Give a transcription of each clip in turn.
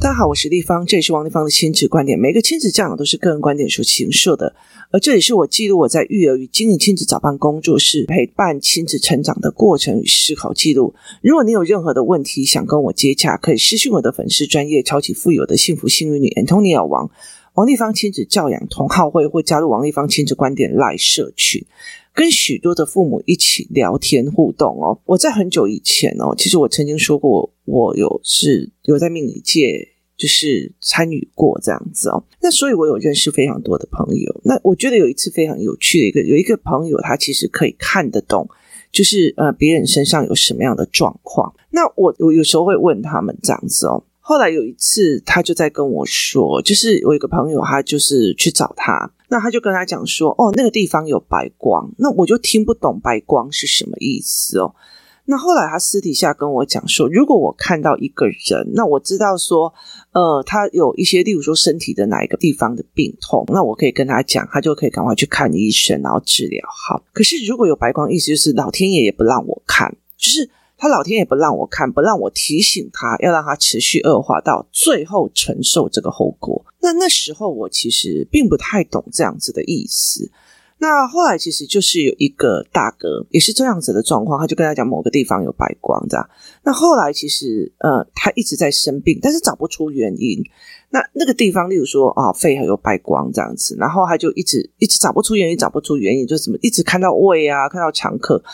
大家好，我是立方，这里是王立方的亲子观点。每个亲子教养都是个人观点所形设的，而这里是我记录我在育儿与经营亲子早班工作室陪伴亲子成长的过程与思考记录。如果你有任何的问题想跟我接洽，可以私讯我的粉丝专业超级富有的幸福幸运女 Antonia 王王立方亲子教养同好会，或加入王立方亲子观点赖社群。跟许多的父母一起聊天互动哦。我在很久以前哦，其实我曾经说过，我有是有在命理界就是参与过这样子哦。那所以，我有认识非常多的朋友。那我觉得有一次非常有趣的一个，有一个朋友他其实可以看得懂，就是呃别人身上有什么样的状况。那我我有时候会问他们这样子哦。后来有一次，他就在跟我说，就是我一个朋友，他就是去找他。那他就跟他讲说，哦，那个地方有白光，那我就听不懂白光是什么意思哦。那后来他私底下跟我讲说，如果我看到一个人，那我知道说，呃，他有一些，例如说身体的哪一个地方的病痛，那我可以跟他讲，他就可以赶快去看医生，然后治疗好。可是如果有白光，意思就是老天爷也不让我看，就是。他老天也不让我看，不让我提醒他，要让他持续恶化到最后承受这个后果。那那时候我其实并不太懂这样子的意思。那后来其实就是有一个大哥也是这样子的状况，他就跟他讲某个地方有白光这样。那后来其实呃他一直在生病，但是找不出原因。那那个地方例如说啊肺还有白光这样子，然后他就一直一直找不出原因，找不出原因，就什么一直看到胃啊，看到常客。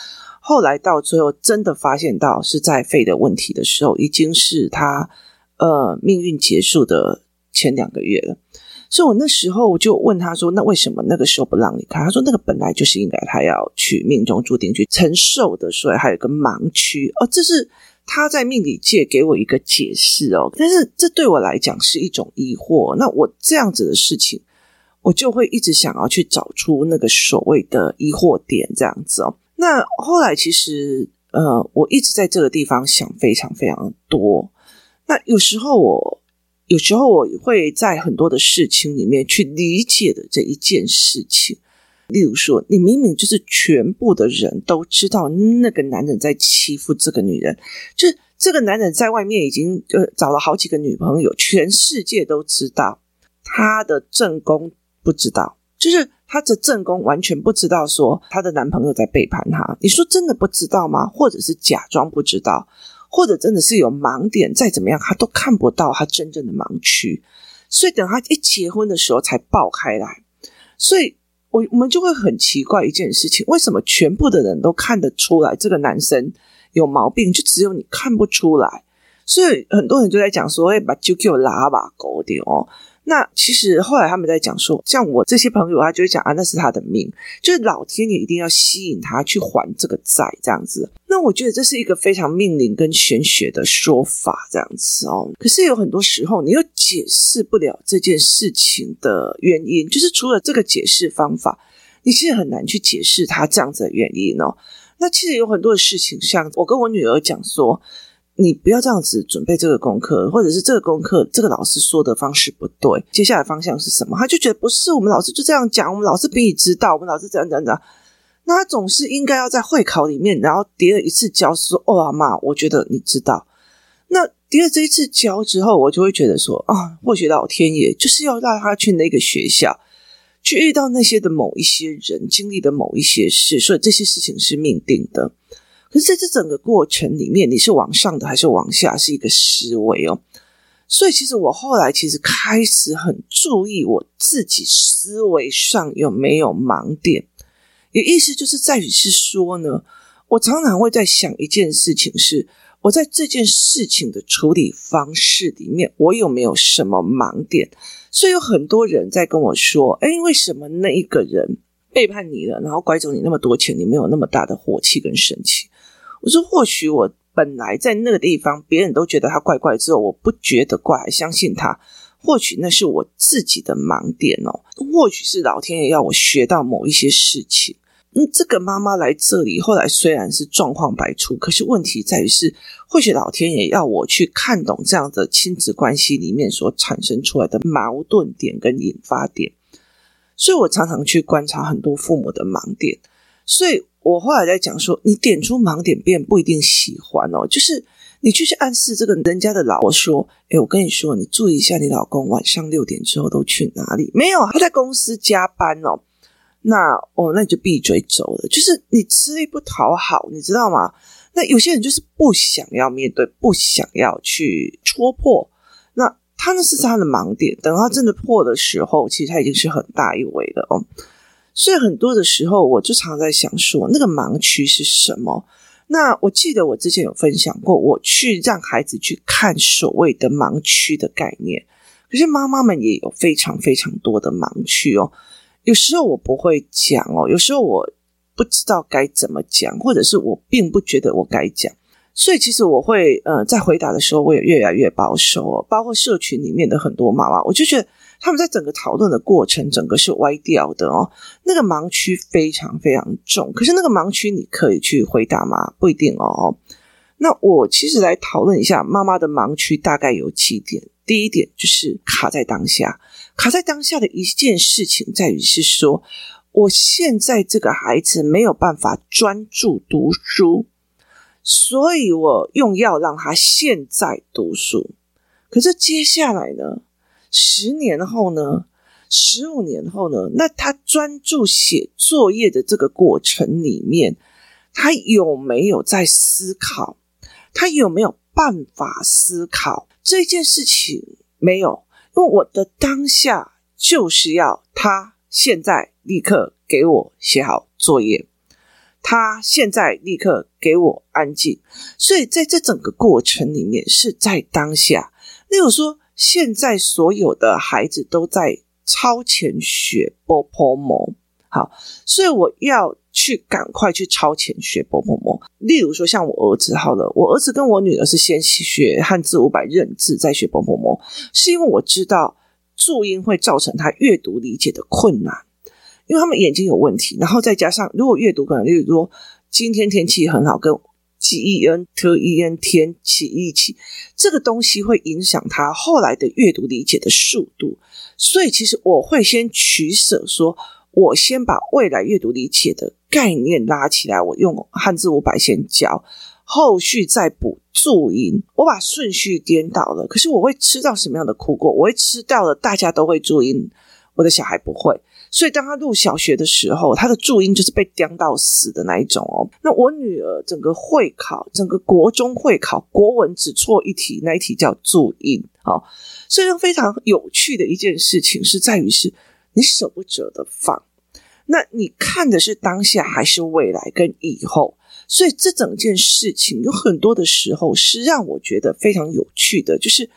后来到最后，真的发现到是在肺的问题的时候，已经是他呃命运结束的前两个月了。所以我那时候我就问他说：“那为什么那个时候不让你看？”他说：“那个本来就是应该他要去命中注定去承受的，所以还有个盲区哦。”这是他在命理界给我一个解释哦。但是这对我来讲是一种疑惑。那我这样子的事情，我就会一直想要去找出那个所谓的疑惑点，这样子哦。那后来其实，呃，我一直在这个地方想非常非常多。那有时候我，有时候我会在很多的事情里面去理解的这一件事情。例如说，你明明就是全部的人都知道那个男人在欺负这个女人，就是这个男人在外面已经呃找了好几个女朋友，全世界都知道，他的正宫不知道，就是。她的正宫完全不知道，说她的男朋友在背叛她。你说真的不知道吗？或者是假装不知道，或者真的是有盲点？再怎么样，她都看不到她真正的盲区。所以等她一结婚的时候才爆开来。所以我我们就会很奇怪一件事情：为什么全部的人都看得出来这个男生有毛病，就只有你看不出来？所以很多人就在讲说：“哎，把就给我拉把狗点哦。”那其实后来他们在讲说，像我这些朋友，他就会讲啊，那是他的命，就是老天爷一定要吸引他去还这个债，这样子。那我觉得这是一个非常命令跟玄学的说法，这样子哦。可是有很多时候，你又解释不了这件事情的原因，就是除了这个解释方法，你其实很难去解释他这样子的原因哦。那其实有很多的事情，像我跟我女儿讲说。你不要这样子准备这个功课，或者是这个功课这个老师说的方式不对，接下来方向是什么？他就觉得不是，我们老师就这样讲，我们老师比你知道，我们老师怎样怎样怎样。那他总是应该要在会考里面，然后叠了一次交，说哦，阿嬷，我觉得你知道。那叠了这一次交之后，我就会觉得说啊，或许老天爷就是要让他去那个学校，去遇到那些的某一些人，经历的某一些事，所以这些事情是命定的。可是在这整个过程里面，你是往上的还是往下，是一个思维哦。所以其实我后来其实开始很注意我自己思维上有没有盲点。有意思就是在于是说呢，我常常会在想一件事情是，我在这件事情的处理方式里面，我有没有什么盲点？所以有很多人在跟我说：“哎，为什么那一个人背叛你了，然后拐走你那么多钱，你没有那么大的火气跟生气？”我说，或许我本来在那个地方，别人都觉得他怪怪，之后我不觉得怪，还相信他。或许那是我自己的盲点哦，或许是老天爷要我学到某一些事情。嗯，这个妈妈来这里，后来虽然是状况百出，可是问题在于是，或许老天爷要我去看懂这样的亲子关系里面所产生出来的矛盾点跟引发点。所以我常常去观察很多父母的盲点，所以。我后来在讲说，你点出盲点，别人不一定喜欢哦。就是你去去暗示这个人家的老婆说：“诶，我跟你说，你注意一下，你老公晚上六点之后都去哪里？没有，他在公司加班哦。那哦，那你就闭嘴走了。就是你吃力不讨好，你知道吗？那有些人就是不想要面对，不想要去戳破。那他那是他的盲点。等他真的破的时候，其实他已经是很大一围了哦。所以很多的时候，我就常在想说，那个盲区是什么？那我记得我之前有分享过，我去让孩子去看所谓的盲区的概念。可是妈妈们也有非常非常多的盲区哦。有时候我不会讲哦，有时候我不知道该怎么讲，或者是我并不觉得我该讲。所以其实我会呃，在回答的时候，我也越来越保守哦。包括社群里面的很多妈妈，我就觉得。他们在整个讨论的过程，整个是歪掉的哦。那个盲区非常非常重，可是那个盲区你可以去回答吗？不一定哦。那我其实来讨论一下妈妈的盲区，大概有几点。第一点就是卡在当下，卡在当下的一件事情在于是说，我现在这个孩子没有办法专注读书，所以我用药让他现在读书。可是接下来呢？十年后呢？十五年后呢？那他专注写作业的这个过程里面，他有没有在思考？他有没有办法思考这件事情？没有，因为我的当下就是要他现在立刻给我写好作业，他现在立刻给我安静。所以在这整个过程里面，是在当下。例如说。现在所有的孩子都在超前学波波摩，好，所以我要去赶快去超前学波波摩。例如说，像我儿子好了，我儿子跟我女儿是先学汉字五百认字，再学波波摩，是因为我知道注音会造成他阅读理解的困难，因为他们眼睛有问题，然后再加上如果阅读可能，例如说今天天气很好，跟。G E N T E N 天起一起，这个东西会影响他后来的阅读理解的速度，所以其实我会先取舍，说我先把未来阅读理解的概念拉起来，我用汉字五百先教，后续再补注音，我把顺序颠倒了，可是我会吃到什么样的苦果？我会吃到了大家都会注音，我的小孩不会。所以，当他入小学的时候，他的注音就是被刁到死的那一种哦。那我女儿整个会考，整个国中会考，国文只错一题，那一题叫注音。好，所以非常有趣的一件事情是在于是，你舍不舍得放。那你看的是当下还是未来跟以后？所以这整件事情有很多的时候是让我觉得非常有趣的，就是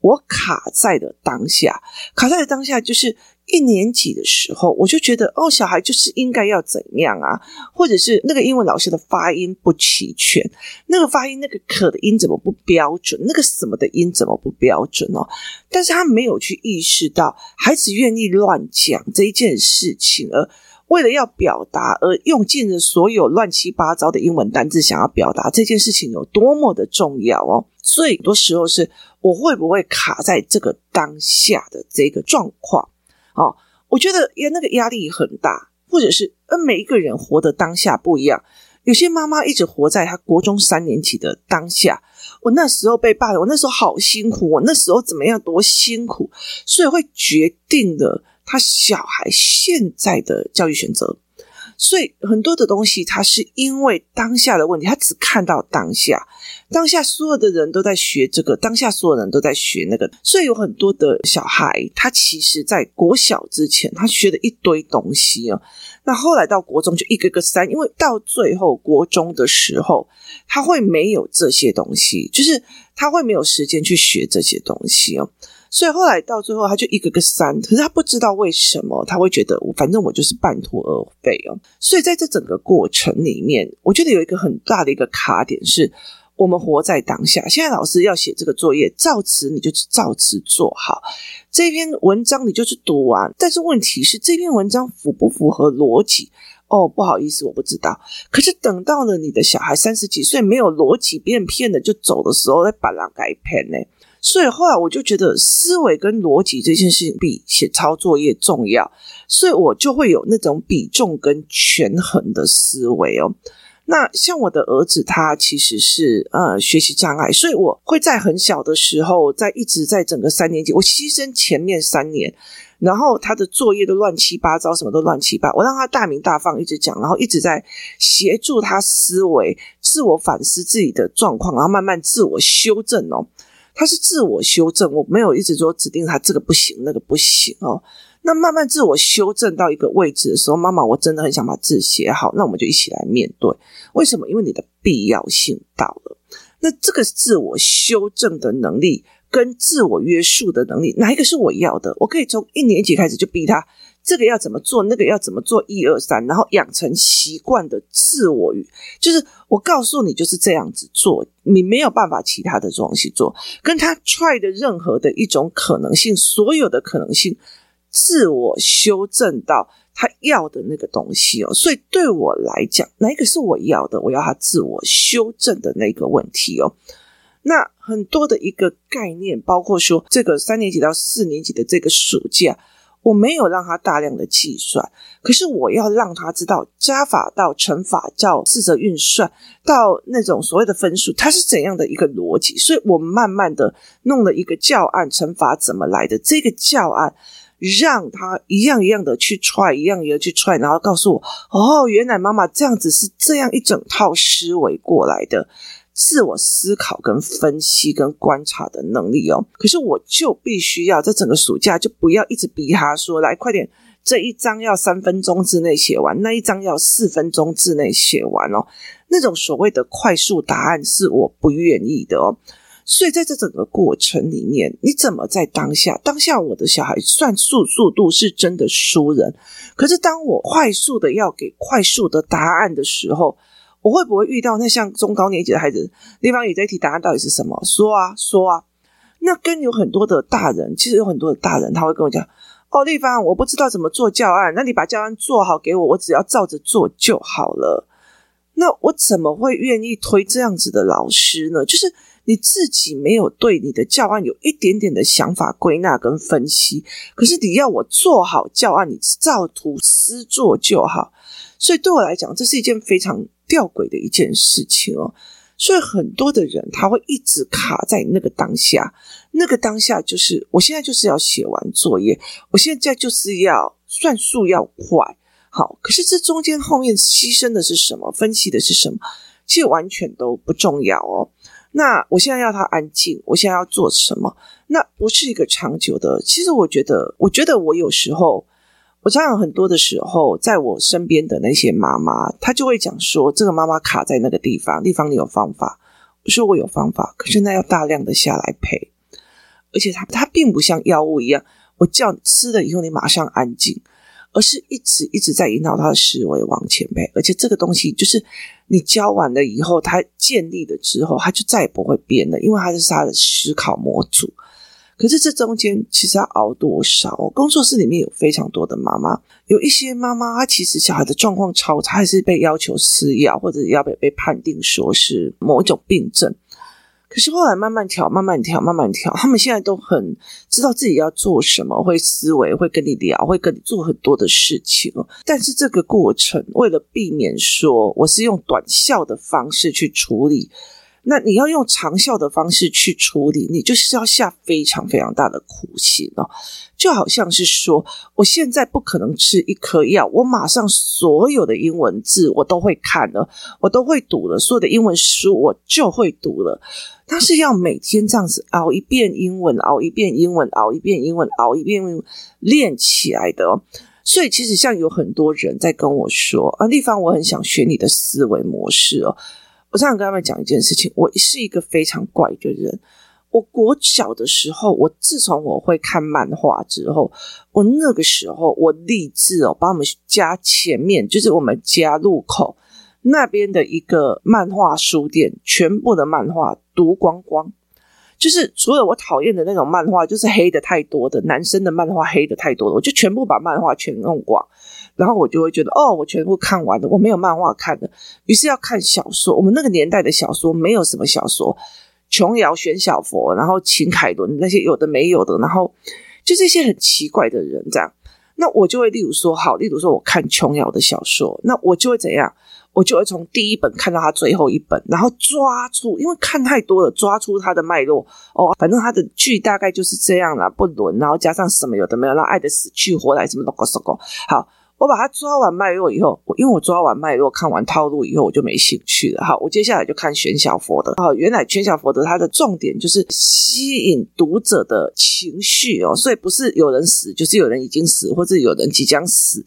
我卡在了当下，卡在了当下就是。一年级的时候，我就觉得哦，小孩就是应该要怎样啊，或者是那个英文老师的发音不齐全，那个发音那个可的音怎么不标准，那个什么的音怎么不标准哦？但是他没有去意识到孩子愿意乱讲这一件事情，而为了要表达而用尽了所有乱七八糟的英文单字，想要表达这件事情有多么的重要哦。所以很多时候是我会不会卡在这个当下的这个状况？哦，我觉得也那个压力很大，或者是呃，每一个人活的当下不一样。有些妈妈一直活在她国中三年级的当下，我那时候被霸凌，我那时候好辛苦，我那时候怎么样多辛苦，所以会决定了他小孩现在的教育选择。所以很多的东西，他是因为当下的问题，他只看到当下，当下所有的人都在学这个，当下所有人都在学那个，所以有很多的小孩，他其实在国小之前，他学了一堆东西哦。那后来到国中就一个个删，因为到最后国中的时候，他会没有这些东西，就是他会没有时间去学这些东西哦。所以后来到最后，他就一个个删，可是他不知道为什么，他会觉得反正我就是半途而废哦。所以在这整个过程里面，我觉得有一个很大的一个卡点是，我们活在当下。现在老师要写这个作业，照词你就照词做好，这篇文章你就是读完。但是问题是，这篇文章符不符合逻辑？哦，不好意思，我不知道。可是等到了你的小孩三十几岁，没有逻辑，别人骗了就走的时候，再把人改骗呢？所以后来我就觉得思维跟逻辑这件事情比写抄作业重要，所以我就会有那种比重跟权衡的思维哦。那像我的儿子，他其实是呃学习障碍，所以我会在很小的时候，在一直在整个三年级，我牺牲前面三年。然后他的作业都乱七八糟，什么都乱七八。我让他大鸣大放，一直讲，然后一直在协助他思维、自我反思自己的状况，然后慢慢自我修正哦。他是自我修正，我没有一直说指定他这个不行，那个不行哦。那慢慢自我修正到一个位置的时候，妈妈，我真的很想把字写好。那我们就一起来面对。为什么？因为你的必要性到了。那这个自我修正的能力。跟自我约束的能力，哪一个是我要的？我可以从一年级开始就逼他，这个要怎么做，那个要怎么做，一二三，然后养成习惯的自我，就是我告诉你就是这样子做，你没有办法其他的东西做，跟他 try 的任何的一种可能性，所有的可能性，自我修正到他要的那个东西哦。所以对我来讲，哪一个是我要的？我要他自我修正的那个问题哦。那很多的一个概念，包括说这个三年级到四年级的这个暑假，我没有让他大量的计算，可是我要让他知道加法到乘法到四则运算到那种所谓的分数，它是怎样的一个逻辑。所以我慢慢的弄了一个教案，乘法怎么来的？这个教案让他一样一样的去踹一样一样去踹然后告诉我，哦，原来妈妈这样子是这样一整套思维过来的。自我思考、跟分析、跟观察的能力哦，可是我就必须要在整个暑假就不要一直逼他说，来快点，这一章要三分钟之内写完，那一章要四分钟之内写完哦。那种所谓的快速答案是我不愿意的哦。所以在这整个过程里面，你怎么在当下？当下我的小孩算术速度是真的输人，可是当我快速的要给快速的答案的时候。我会不会遇到那像中高年级的孩子？立方，你这题答案到底是什么？说啊，说啊。那跟有很多的大人，其实有很多的大人，他会跟我讲：“哦，立方，我不知道怎么做教案，那你把教案做好给我，我只要照着做就好了。”那我怎么会愿意推这样子的老师呢？就是你自己没有对你的教案有一点点的想法归纳跟分析，可是你要我做好教案，你照图施作就好。所以对我来讲，这是一件非常。吊诡的一件事情哦，所以很多的人他会一直卡在那个当下，那个当下就是我现在就是要写完作业，我现在就是要算数要快，好，可是这中间后面牺牲的是什么？分析的是什么？其实完全都不重要哦。那我现在要他安静，我现在要做什么？那不是一个长久的。其实我觉得，我觉得我有时候。我常常很多的时候，在我身边的那些妈妈，她就会讲说：“这个妈妈卡在那个地方，地方你有方法。”我说：“我有方法，可是那要大量的下来陪，而且它它并不像药物一样，我叫你吃了以后你马上安静，而是一直一直在引导他的思维往前陪，而且这个东西就是你教完了以后，他建立了之后，他就再也不会变了，因为它是他的思考模组。”可是这中间其实要熬多少？工作室里面有非常多的妈妈，有一些妈妈她其实小孩的状况超差，还是被要求吃药，或者要被被判定说是某一种病症。可是后来慢慢调，慢慢调，慢慢调，他们现在都很知道自己要做什么，会思维，会跟你聊，会跟你做很多的事情。但是这个过程，为了避免说我是用短效的方式去处理。那你要用长效的方式去处理，你就是要下非常非常大的苦心哦。就好像是说，我现在不可能吃一颗药，我马上所有的英文字我都会看了，我都会读了，所有的英文书我就会读了。他是要每天这样子熬一遍英文，熬一遍英文，熬一遍英文，熬一遍英文，练起来的。所以其实像有很多人在跟我说啊，立方，我很想学你的思维模式哦。我常常跟他们讲一件事情，我是一个非常怪的人。我国小的时候，我自从我会看漫画之后，我那个时候我立志哦，把我们家前面就是我们家路口那边的一个漫画书店，全部的漫画读光光。就是除了我讨厌的那种漫画，就是黑的太多的男生的漫画，黑的太多了，我就全部把漫画全弄光。然后我就会觉得，哦，我全部看完了，我没有漫画看的，于是要看小说。我们那个年代的小说没有什么小说，琼瑶、玄小佛，然后秦凯伦那些有的没有的，然后就是一些很奇怪的人这样。那我就会例如说，好，例如说我看琼瑶的小说，那我就会怎样？我就会从第一本看到他最后一本，然后抓出，因为看太多了，抓出他的脉络。哦，反正他的剧大概就是这样啦，不伦，然后加上什么有的没有，然后爱的死去活来，什么 logo logo。好，我把他抓完脉络以后，我因为我抓完脉络，看完套路以后，我就没兴趣了。好，我接下来就看玄小佛的。哦，原来玄小佛的他的重点就是吸引读者的情绪哦，所以不是有人死，就是有人已经死，或者有人即将死。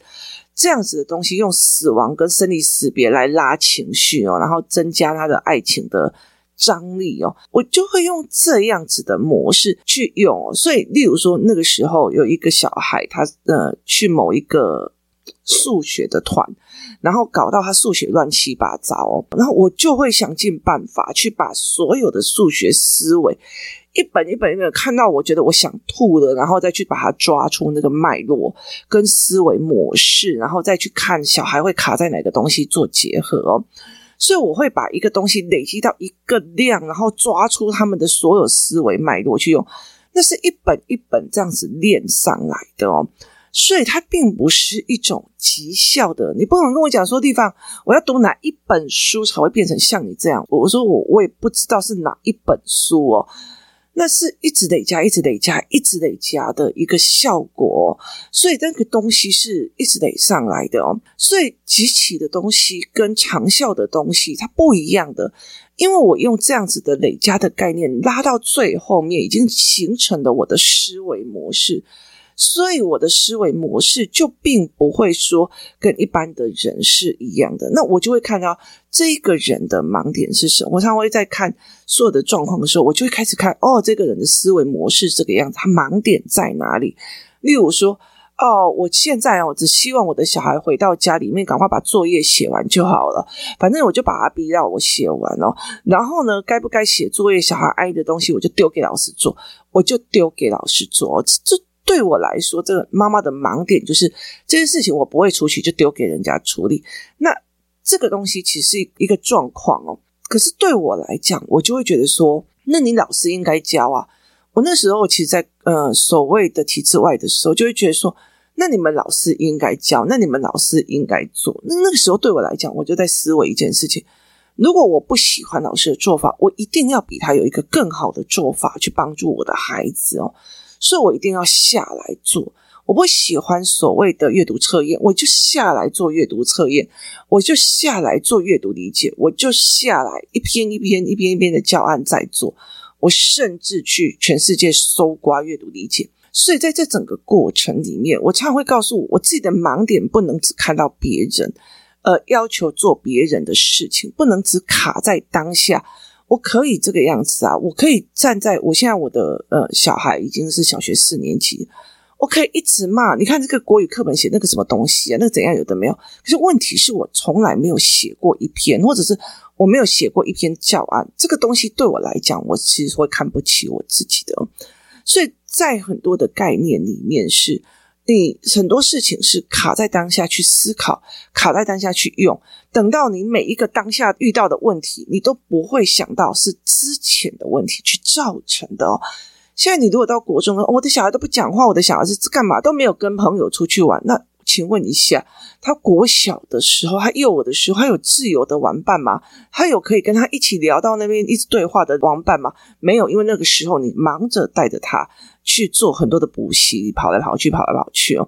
这样子的东西，用死亡跟生离死别来拉情绪哦，然后增加他的爱情的张力哦，我就会用这样子的模式去用。所以，例如说，那个时候有一个小孩，他呃去某一个数学的团，然后搞到他数学乱七八糟，然后我就会想尽办法去把所有的数学思维。一本一本一本看到，我觉得我想吐了，然后再去把它抓出那个脉络跟思维模式，然后再去看小孩会卡在哪个东西做结合哦。所以我会把一个东西累积到一个量，然后抓出他们的所有思维脉络去用。那是一本一本这样子练上来的哦。所以它并不是一种绩效的，你不能跟我讲说地方我要读哪一本书才会变成像你这样。我说我我也不知道是哪一本书哦。那是一直累加，一直累加，一直累加的一个效果，所以那个东西是一直累上来的哦。所以集起的东西跟长效的东西它不一样的，因为我用这样子的累加的概念拉到最后面，已经形成了我的思维模式。所以我的思维模式就并不会说跟一般的人是一样的，那我就会看到这个人的盲点是什么。我常常会在看所有的状况的时候，我就会开始看哦，这个人的思维模式这个样子，他盲点在哪里？例如说，哦，我现在啊我只希望我的小孩回到家里面赶快把作业写完就好了，反正我就把他逼到我写完哦。然后呢，该不该写作业，小孩爱的东西，我就丢给老师做，我就丢给老师做，这。对我来说，这个妈妈的盲点就是这件事情我不会出去，就丢给人家处理。那这个东西其实是一个状况哦。可是对我来讲，我就会觉得说，那你老师应该教啊。我那时候其实在，呃所谓的体制外的时候，就会觉得说，那你们老师应该教，那你们老师应该做。那那个时候对我来讲，我就在思维一件事情：如果我不喜欢老师的做法，我一定要比他有一个更好的做法去帮助我的孩子哦。所以我一定要下来做。我不喜欢所谓的阅读测验，我就下来做阅读测验，我就下来做阅读理解，我就下来一篇一篇一篇一篇的教案在做。我甚至去全世界搜刮阅读理解。所以在这整个过程里面，我常常会告诉我，我自己的盲点不能只看到别人，呃，要求做别人的事情，不能只卡在当下。我可以这个样子啊，我可以站在我现在我的呃小孩已经是小学四年级，我可以一直骂，你看这个国语课本写那个什么东西啊，那个怎样有的没有。可是问题是我从来没有写过一篇，或者是我没有写过一篇教案，这个东西对我来讲，我其实会看不起我自己的。所以在很多的概念里面是。你很多事情是卡在当下去思考，卡在当下去用，等到你每一个当下遇到的问题，你都不会想到是之前的问题去造成的哦。现在你如果到国中了，我的小孩都不讲话，我的小孩是干嘛？都没有跟朋友出去玩，那请问一下，他国小的时候，他幼儿的时候，他有自由的玩伴吗？他有可以跟他一起聊到那边一直对话的玩伴吗？没有，因为那个时候你忙着带着他。去做很多的补习，跑来跑去，跑来跑去哦。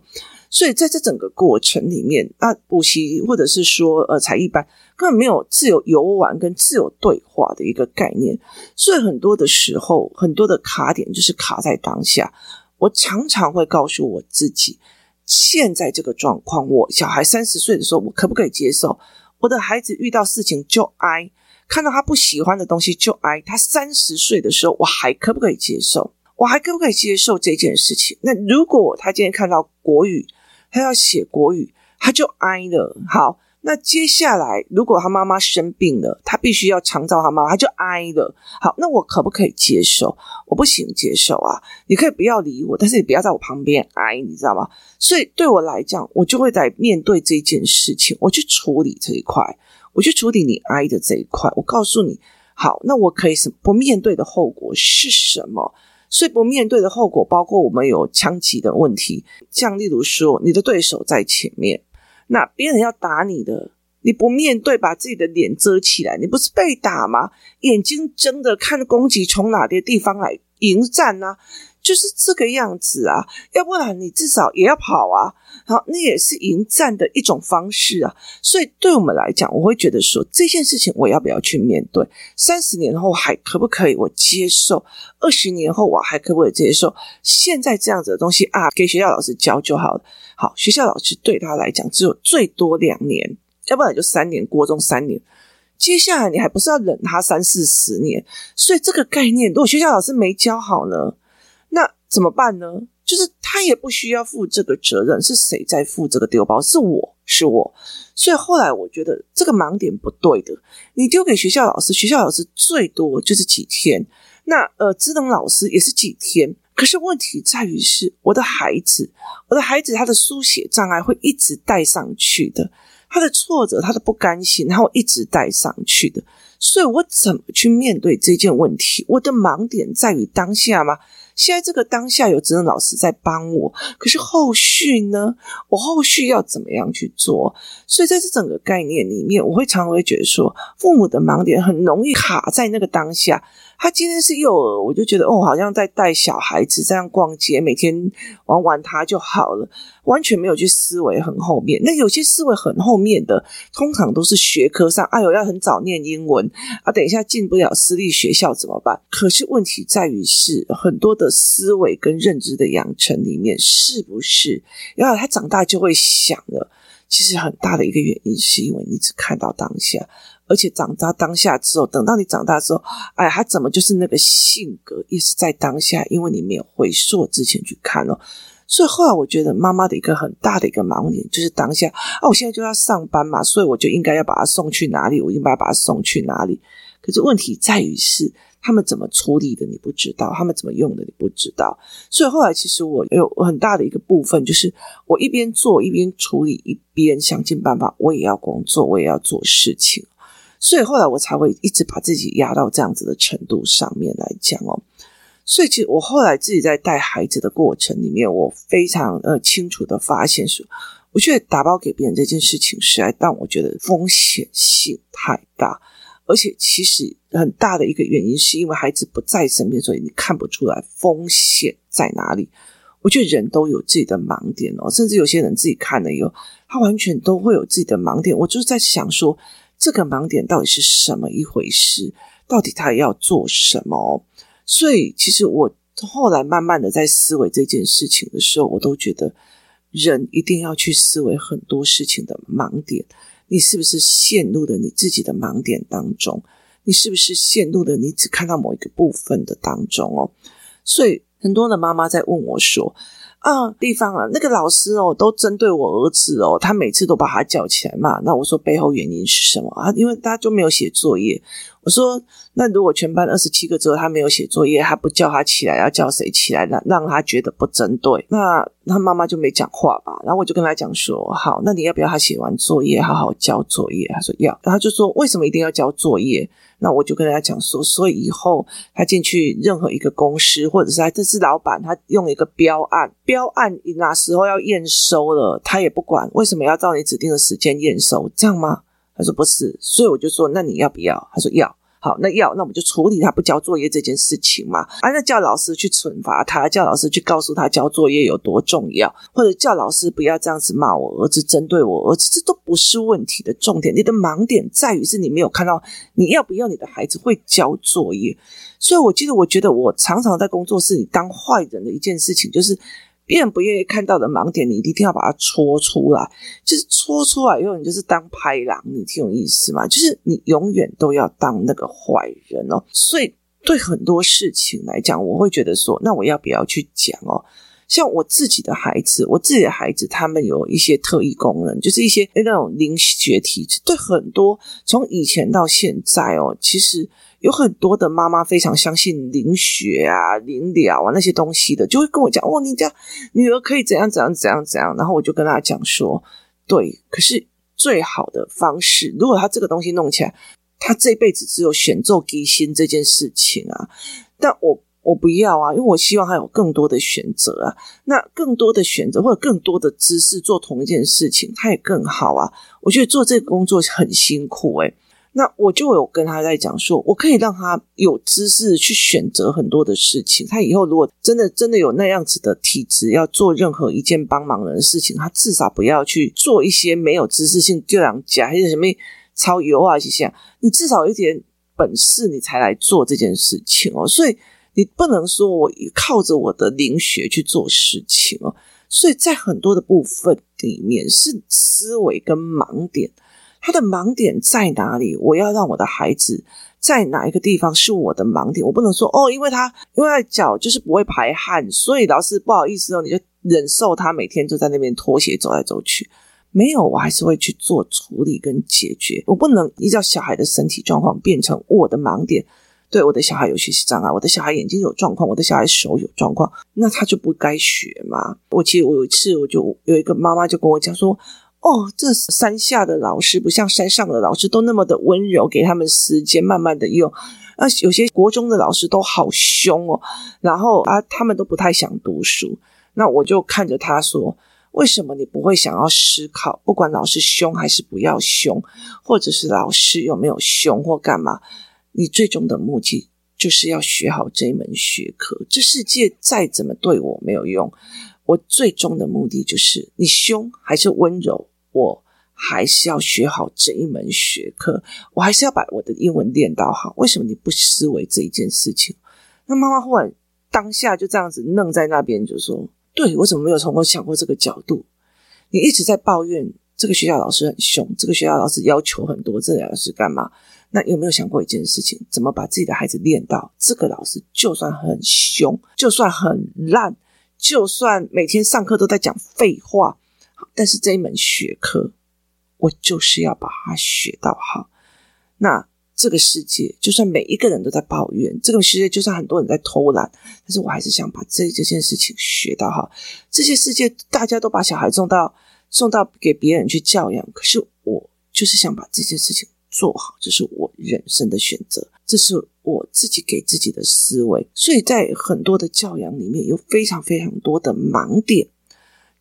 所以在这整个过程里面，那补习或者是说呃才艺班，根本没有自由游玩跟自由对话的一个概念。所以很多的时候，很多的卡点就是卡在当下。我常常会告诉我自己，现在这个状况，我小孩三十岁的时候，我可不可以接受？我的孩子遇到事情就哀，看到他不喜欢的东西就哀。他三十岁的时候，我还可不可以接受？我还可不可以接受这件事情？那如果他今天看到国语，他要写国语，他就哀了。好，那接下来如果他妈妈生病了，他必须要长照他妈妈，他就挨了。好，那我可不可以接受？我不行接受啊！你可以不要理我，但是你不要在我旁边挨，你知道吗？所以对我来讲，我就会在面对这件事情，我去处理这一块，我去处理你挨的这一块。我告诉你，好，那我可以什么？不面对的后果是什么？所以不面对的后果，包括我们有枪击的问题，像例如说，你的对手在前面，那别人要打你的，你不面对，把自己的脸遮起来，你不是被打吗？眼睛睁着看攻击从哪个地方来迎战呢、就是这个样子啊，要不然你至少也要跑啊。好，那也是迎战的一种方式啊。所以对我们来讲，我会觉得说这件事情我要不要去面对？三十年后还可不可以我接受？二十年后我还可不可以接受？现在这样子的东西啊，给学校老师教就好了。好，学校老师对他来讲只有最多两年，要不然就三年，国中三年。接下来你还不是要忍他三四十年？所以这个概念，如果学校老师没教好呢？那怎么办呢？就是他也不需要负这个责任，是谁在负这个丢包？是我，是我。所以后来我觉得这个盲点不对的，你丢给学校老师，学校老师最多就是几天。那呃，职能老师也是几天。可是问题在于是，我的孩子，我的孩子他的书写障碍会一直带上去的，他的挫折，他的不甘心，然后一直带上去的。所以我怎么去面对这件问题？我的盲点在于当下吗？现在这个当下有职能老师在帮我，可是后续呢？我后续要怎么样去做？所以在这整个概念里面，我会常常会觉得说，父母的盲点很容易卡在那个当下。他今天是幼儿，我就觉得哦，好像在带小孩子这样逛街，每天玩玩他就好了，完全没有去思维很后面。那有些思维很后面的，通常都是学科上，哎呦，要很早念英文啊，等一下进不了私立学校怎么办？可是问题在于是很多的思维跟认知的养成里面，是不是？然后他长大就会想了，其实很大的一个原因是因为你只看到当下。而且长大当下之后，等到你长大之后，哎，他怎么就是那个性格，也是在当下，因为你没有回溯之前去看哦。所以后来我觉得妈妈的一个很大的一个盲点就是当下啊，我现在就要上班嘛，所以我就应该要把他送去哪里，我应该把他送去哪里。可是问题在于是他们怎么处理的你不知道，他们怎么用的你不知道。所以后来其实我有很大的一个部分，就是我一边做一边处理，一边想尽办法，我也要工作，我也要做事情。所以后来我才会一直把自己压到这样子的程度上面来讲哦。所以其实我后来自己在带孩子的过程里面，我非常呃清楚的发现说，我觉得打包给别人这件事情实在让我觉得风险性太大，而且其实很大的一个原因是因为孩子不在身边，所以你看不出来风险在哪里。我觉得人都有自己的盲点哦，甚至有些人自己看了以后，他完全都会有自己的盲点。我就是在想说。这个盲点到底是什么一回事？到底他要做什么？所以，其实我后来慢慢的在思维这件事情的时候，我都觉得人一定要去思维很多事情的盲点。你是不是陷入了你自己的盲点当中？你是不是陷入了你只看到某一个部分的当中哦？所以，很多的妈妈在问我说。啊，地方啊，那个老师哦，都针对我儿子哦，他每次都把他叫起来骂。那我说背后原因是什么啊？因为他就没有写作业。我说，那如果全班二十七个之后他没有写作业，他不叫他起来，要叫谁起来？让让他觉得不针对。那他妈妈就没讲话吧？然后我就跟他讲说，好，那你要不要他写完作业好好交作业？他说要。然后就说，为什么一定要交作业？那我就跟他讲说，所以以后他进去任何一个公司，或者是他这是老板，他用一个标案，标案哪时候要验收了，他也不管，为什么要照你指定的时间验收？这样吗？他说不是，所以我就说，那你要不要？他说要。好，那要那我们就处理他不交作业这件事情嘛。啊，那叫老师去惩罚他，叫老师去告诉他交作业有多重要，或者叫老师不要这样子骂我儿子，针对我儿子，这都不是问题的重点。你的盲点在于是你没有看到你要不要你的孩子会交作业。所以我记得，我觉得我常常在工作室里当坏人的一件事情就是。别人不愿意看到的盲点，你一定要把它戳出来。就是戳出来以后，你就是当拍狼，你挺有意思嘛。就是你永远都要当那个坏人哦。所以对很多事情来讲，我会觉得说，那我要不要去讲哦？像我自己的孩子，我自己的孩子，他们有一些特异功能，就是一些那种灵学体质。对很多从以前到现在哦，其实。有很多的妈妈非常相信灵学啊、灵疗啊那些东西的，就会跟我讲：“哦，你家女儿可以怎样怎样怎样怎样。”然后我就跟她讲说：“对，可是最好的方式，如果她这个东西弄起来，她这辈子只有选奏吉星这件事情啊。但我我不要啊，因为我希望他有更多的选择啊。那更多的选择或者更多的知识做同一件事情，他也更好啊。我觉得做这个工作很辛苦诶、那我就有跟他在讲说，我可以让他有知识去选择很多的事情。他以后如果真的真的有那样子的体质，要做任何一件帮忙人的事情，他至少不要去做一些没有知识性、就两家还是什么超油啊这些。你至少有一点本事，你才来做这件事情哦。所以你不能说我靠着我的灵学去做事情哦。所以在很多的部分里面，是思维跟盲点。他的盲点在哪里？我要让我的孩子在哪一个地方是我的盲点？我不能说哦，因为他因为脚就是不会排汗，所以老师不好意思哦，你就忍受他每天就在那边拖鞋走来走去。没有，我还是会去做处理跟解决。我不能依照小孩的身体状况变成我的盲点。对，我的小孩有学习障碍，我的小孩眼睛有状况，我的小孩手有状况，那他就不该学嘛。我记得我有一次，我就有一个妈妈就跟我讲说。哦，这山下的老师不像山上的老师都那么的温柔，给他们时间慢慢的用。那，有些国中的老师都好凶哦，然后啊，他们都不太想读书。那我就看着他说：“为什么你不会想要思考？不管老师凶还是不要凶，或者是老师有没有凶或干嘛，你最终的目的就是要学好这一门学科。这世界再怎么对我没有用。”我最终的目的就是，你凶还是温柔，我还是要学好这一门学科，我还是要把我的英文练到好。为什么你不思维这一件事情？那妈妈忽然当下就这样子愣在那边，就说：“对，我怎么没有从头想过这个角度？你一直在抱怨这个学校老师很凶，这个学校老师要求很多，这个老师干嘛？那有没有想过一件事情？怎么把自己的孩子练到这个老师就算很凶，就算很烂？”就算每天上课都在讲废话，但是这一门学科，我就是要把它学到好。那这个世界，就算每一个人都在抱怨，这个世界就算很多人在偷懒，但是我还是想把这这件事情学到好。这些世界大家都把小孩送到送到给别人去教养，可是我就是想把这件事情做好，这是我人生的选择，这是。我自己给自己的思维，所以在很多的教养里面有非常非常多的盲点。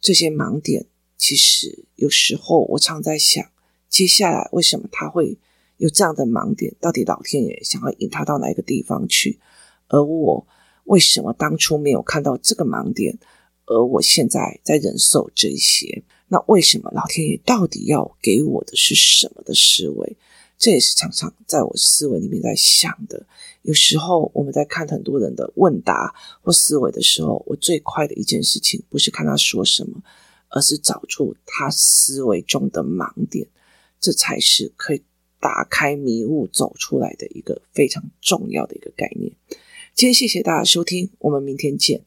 这些盲点，其实有时候我常在想，接下来为什么他会有这样的盲点？到底老天爷想要引他到哪一个地方去？而我为什么当初没有看到这个盲点？而我现在在忍受这些？那为什么老天爷到底要给我的是什么的思维？这也是常常在我思维里面在想的。有时候我们在看很多人的问答或思维的时候，我最快的一件事情不是看他说什么，而是找出他思维中的盲点，这才是可以打开迷雾走出来的一个非常重要的一个概念。今天谢谢大家收听，我们明天见。